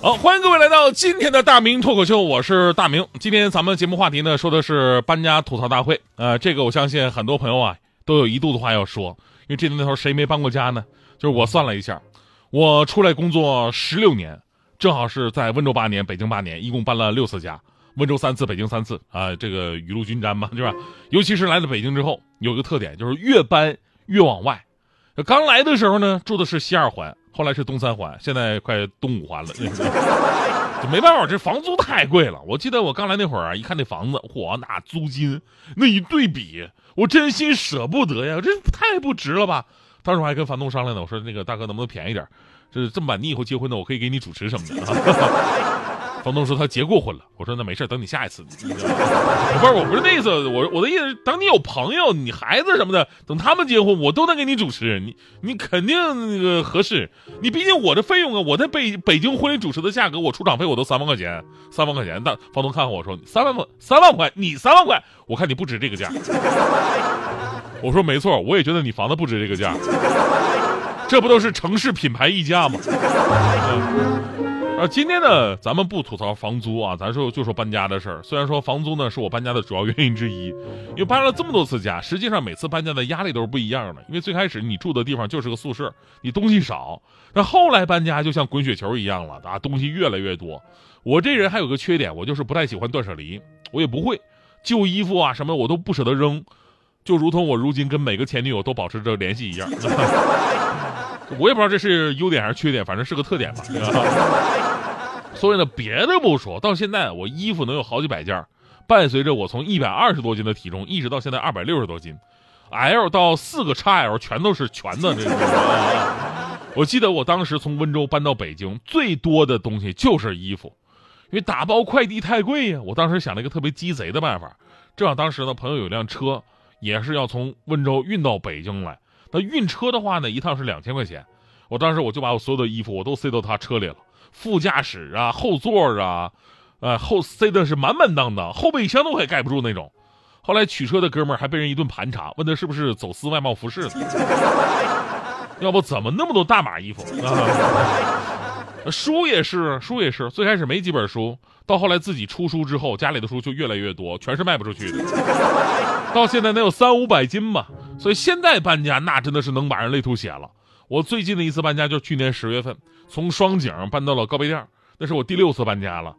好，欢迎各位来到今天的大明脱口秀，我是大明。今天咱们节目话题呢，说的是搬家吐槽大会。呃，这个我相信很多朋友啊，都有一肚子话要说，因为这年头谁没搬过家呢？就是我算了一下，我出来工作十六年，正好是在温州八年、北京八年，一共搬了六次家，温州三次，北京三次啊，这个雨露均沾嘛，对吧？尤其是来了北京之后，有一个特点就是越搬越往外。刚来的时候呢，住的是西二环。后来是东三环，现在快东五环了，就没办法，这房租太贵了。我记得我刚来那会儿啊，一看那房子，嚯，那租金那一对比，我真心舍不得呀，这太不值了吧？当时我还跟房东商量呢，我说那个大哥能不能便宜点？这这么办你以后结婚呢，我可以给你主持什么的。房东说他结过婚了，我说那没事，等你下一次。不是，我不是那意思，我我的意思是，等你有朋友、你孩子什么的，等他们结婚，我都能给你主持，你你肯定那个合适。你毕竟我的费用啊，我在北北京婚礼主持的价格，我出场费我都三万块钱，三万块钱。但房东看看我说三万块，三万块，你三万块，我看你不值这个价。我说没错，我也觉得你房子不值这个价。这不都是城市品牌溢价吗？啊，今天呢，咱们不吐槽房租啊，咱说就说搬家的事儿。虽然说房租呢是我搬家的主要原因之一，因为搬了这么多次家，实际上每次搬家的压力都是不一样的。因为最开始你住的地方就是个宿舍，你东西少；那后来搬家就像滚雪球一样了，啊，东西越来越多。我这人还有个缺点，我就是不太喜欢断舍离，我也不会旧衣服啊什么我都不舍得扔，就如同我如今跟每个前女友都保持着联系一样。我也不知道这是优点还是缺点，反正是个特点吧。所以呢，别的不说，到现在我衣服能有好几百件，伴随着我从一百二十多斤的体重，一直到现在二百六十多斤，L 到四个 XL 全都是全的这个。我记得我当时从温州搬到北京，最多的东西就是衣服，因为打包快递太贵呀。我当时想了一个特别鸡贼的办法，正好当时呢，朋友有辆车，也是要从温州运到北京来。那运车的话呢，一趟是两千块钱。我当时我就把我所有的衣服我都塞到他车里了，副驾驶啊、后座啊，呃，后塞的是满满当当，后备箱都快盖不住那种。后来取车的哥们儿还被人一顿盘查，问他是不是走私外贸服饰，要不怎么那么多大码衣服啊？书也是，书也是，最开始没几本书，到后来自己出书之后，家里的书就越来越多，全是卖不出去的。到现在能有三五百斤吧。所以现在搬家那真的是能把人累吐血了。我最近的一次搬家就是去年十月份，从双井搬到了高碑店，那是我第六次搬家了。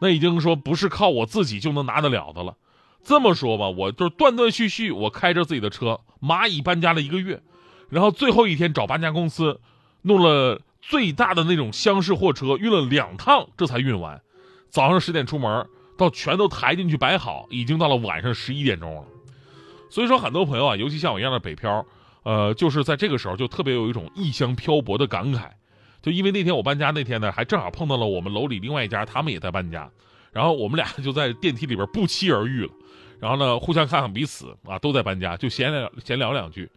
那已经说不是靠我自己就能拿得了的了。这么说吧，我就是断断续续，我开着自己的车，蚂蚁搬家了一个月，然后最后一天找搬家公司，弄了最大的那种厢式货车，运了两趟，这才运完。早上十点出门，到全都抬进去摆好，已经到了晚上十一点钟了。所以说，很多朋友啊，尤其像我一样的北漂，呃，就是在这个时候就特别有一种异乡漂泊的感慨。就因为那天我搬家那天呢，还正好碰到了我们楼里另外一家，他们也在搬家，然后我们俩就在电梯里边不期而遇了。然后呢，互相看看彼此啊，都在搬家，就闲聊闲聊两句。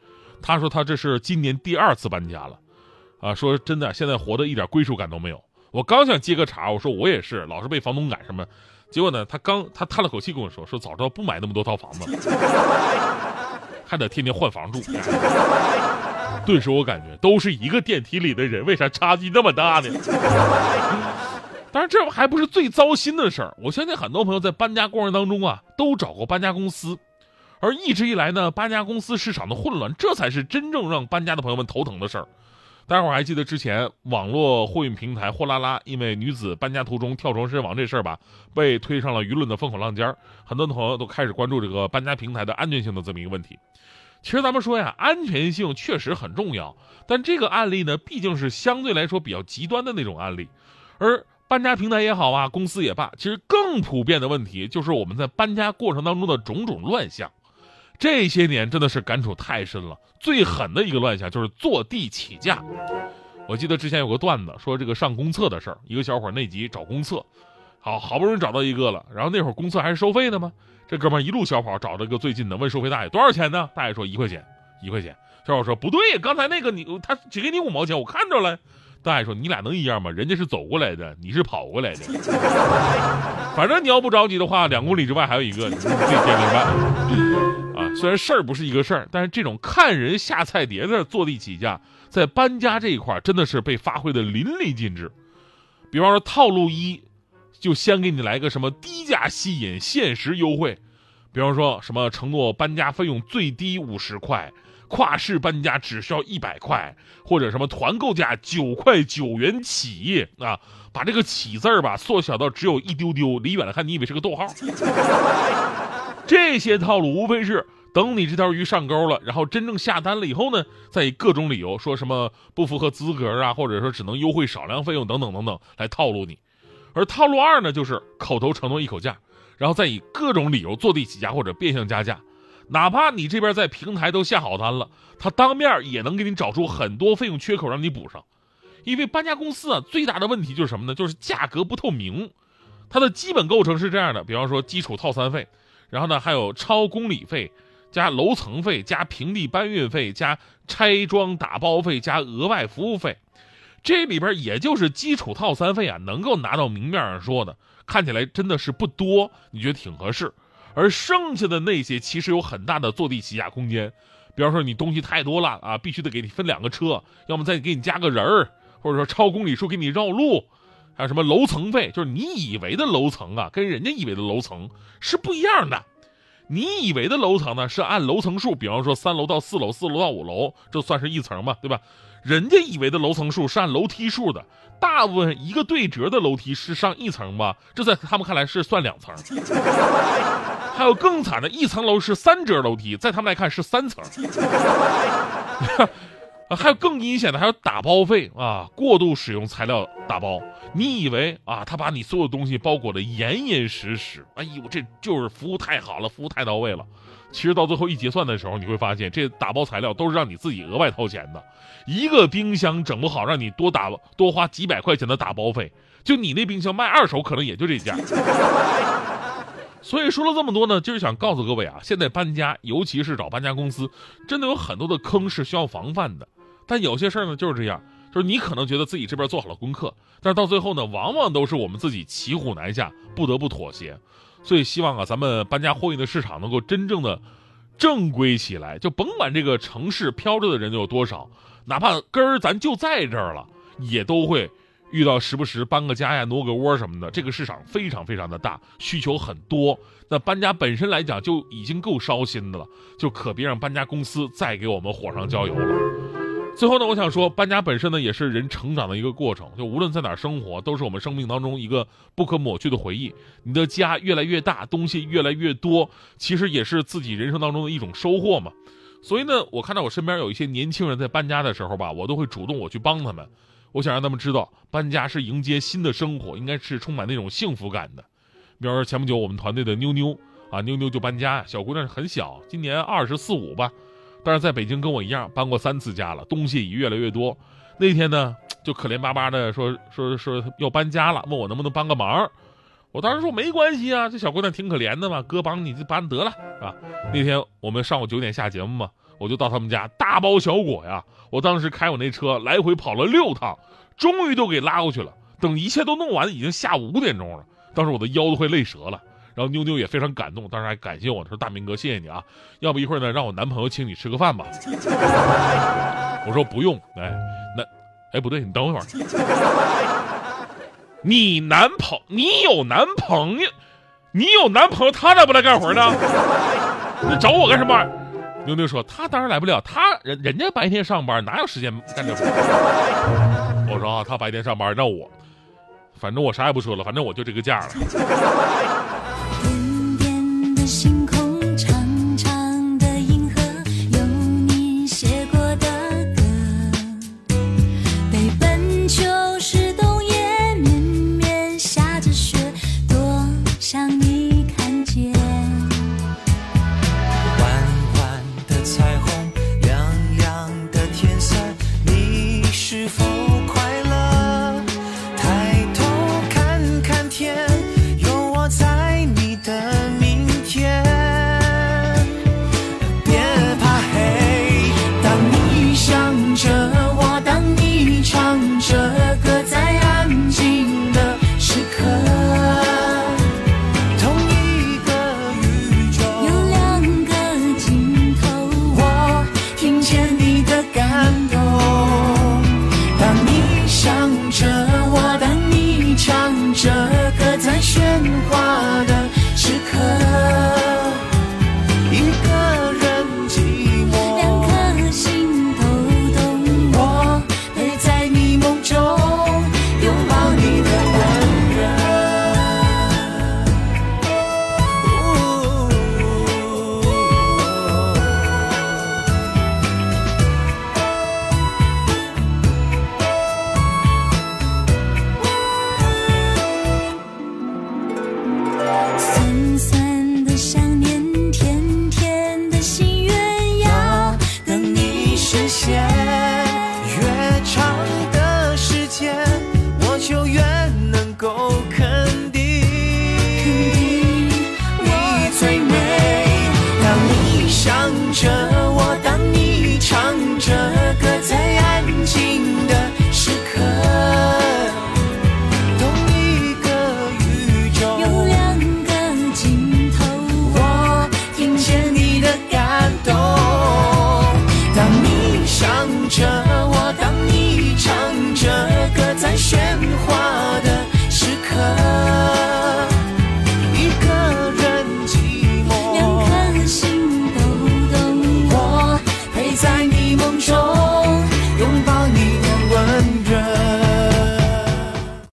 他说他这是今年第二次搬家了，啊，说真的，现在活得一点归属感都没有。我刚想接个茬，我说我也是，老是被房东赶什么。结果呢，他刚他叹了口气跟我说：“说早知道不买那么多套房子，还得天天换房住。”顿时我感觉都是一个电梯里的人，为啥差距那么大呢？但是，这还不是最糟心的事儿。我相信很多朋友在搬家过程当中啊，都找过搬家公司，而一直以来呢，搬家公司市场的混乱，这才是真正让搬家的朋友们头疼的事儿。大家伙还记得之前网络货运平台货拉拉因为女子搬家途中跳床身亡这事儿吧，被推上了舆论的风口浪尖儿，很多朋友都开始关注这个搬家平台的安全性的这么一个问题。其实咱们说呀，安全性确实很重要，但这个案例呢，毕竟是相对来说比较极端的那种案例，而搬家平台也好啊，公司也罢，其实更普遍的问题就是我们在搬家过程当中的种种乱象。这些年真的是感触太深了，最狠的一个乱象就是坐地起价。我记得之前有个段子说这个上公厕的事儿，一个小伙内急找公厕，好好不容易找到一个了，然后那会儿公厕还是收费的吗？这哥们儿一路小跑找了个最近的，问收费大爷多少钱呢？大爷说一块钱，一块钱。小伙说不对，刚才那个你他只给你五毛钱，我看着了。大爷说你俩能一样吗？人家是走过来的，你是跑过来的。反正你要不着急的话，两公里之外还有一个，你自己掂量办。啊，虽然事儿不是一个事儿，但是这种看人下菜碟子坐地起价，在搬家这一块真的是被发挥的淋漓尽致。比方说套路一，就先给你来个什么低价吸引、限时优惠，比方说什么承诺搬家费用最低五十块。跨市搬家只需要一百块，或者什么团购价九块九元起啊，把这个“起”字儿吧缩小到只有一丢丢，离远了看你以为是个逗号。这些套路无非是等你这条鱼上钩了，然后真正下单了以后呢，再以各种理由说什么不符合资格啊，或者说只能优惠少量费用等等等等来套路你。而套路二呢，就是口头承诺一口价，然后再以各种理由坐地起价或者变相加价。哪怕你这边在平台都下好单了，他当面也能给你找出很多费用缺口让你补上。因为搬家公司啊，最大的问题就是什么呢？就是价格不透明。它的基本构成是这样的：比方说基础套餐费，然后呢还有超公里费、加楼层费、加平地搬运费、加拆装打包费、加额外服务费。这里边也就是基础套餐费啊，能够拿到明面上说的，看起来真的是不多，你觉得挺合适。而剩下的那些其实有很大的坐地起价空间，比方说你东西太多了啊，必须得给你分两个车，要么再给你加个人儿，或者说超公里数给你绕路，还有什么楼层费，就是你以为的楼层啊，跟人家以为的楼层是不一样的。你以为的楼层呢，是按楼层数，比方说三楼到四楼，四楼到五楼，这算是一层嘛，对吧？人家以为的楼层数是按楼梯数的，大部分一个对折的楼梯是上一层吧，这在他们看来是算两层。还有更惨的，一层楼是三折楼梯，在他们来看是三层。啊还有更阴险的，还有打包费啊，过度使用材料打包。你以为啊，他把你所有东西包裹的严严实实，哎呦，这就是服务太好了，服务太到位了。其实到最后一结算的时候，你会发现这打包材料都是让你自己额外掏钱的。一个冰箱整不好，让你多打多花几百块钱的打包费。就你那冰箱卖二手，可能也就这价。所以说了这么多呢，就是想告诉各位啊，现在搬家，尤其是找搬家公司，真的有很多的坑是需要防范的。但有些事儿呢就是这样，就是你可能觉得自己这边做好了功课，但是到最后呢，往往都是我们自己骑虎难下，不得不妥协。所以希望啊，咱们搬家货运的市场能够真正的正规起来，就甭管这个城市飘着的人有多少，哪怕根儿咱就在这儿了，也都会。遇到时不时搬个家呀、挪个窝什么的，这个市场非常非常的大，需求很多。那搬家本身来讲就已经够烧心的了，就可别让搬家公司再给我们火上浇油了。最后呢，我想说，搬家本身呢也是人成长的一个过程，就无论在哪儿生活，都是我们生命当中一个不可抹去的回忆。你的家越来越大，东西越来越多，其实也是自己人生当中的一种收获嘛。所以呢，我看到我身边有一些年轻人在搬家的时候吧，我都会主动我去帮他们。我想让他们知道，搬家是迎接新的生活，应该是充满那种幸福感的。比方说，前不久我们团队的妞妞啊，妞妞就搬家，小姑娘很小，今年二十四五吧，但是在北京跟我一样搬过三次家了，东西也越来越多。那天呢，就可怜巴巴的说说说要搬家了，问我能不能帮个忙。我当时说没关系啊，这小姑娘挺可怜的嘛，哥帮你搬得了，是吧？那天我们上午九点下节目嘛。我就到他们家，大包小裹呀！我当时开我那车来回跑了六趟，终于都给拉过去了。等一切都弄完，已经下午五点钟了。当时我的腰都快累折了。然后妞妞也非常感动，当时还感谢我，说：“大明哥，谢谢你啊！要不一会儿呢，让我男朋友请你吃个饭吧。”我说：“不用。”哎，那，哎，不对，你等会儿。你男朋，你有男朋友，你有男朋友，他咋不来干活呢？你找我干什么？妞妞说：“他当然来不了，他人人家白天上班，哪有时间干这活？” 我说：“啊，他白天上班，那我，反正我啥也不说了，反正我就这个价了。”心年华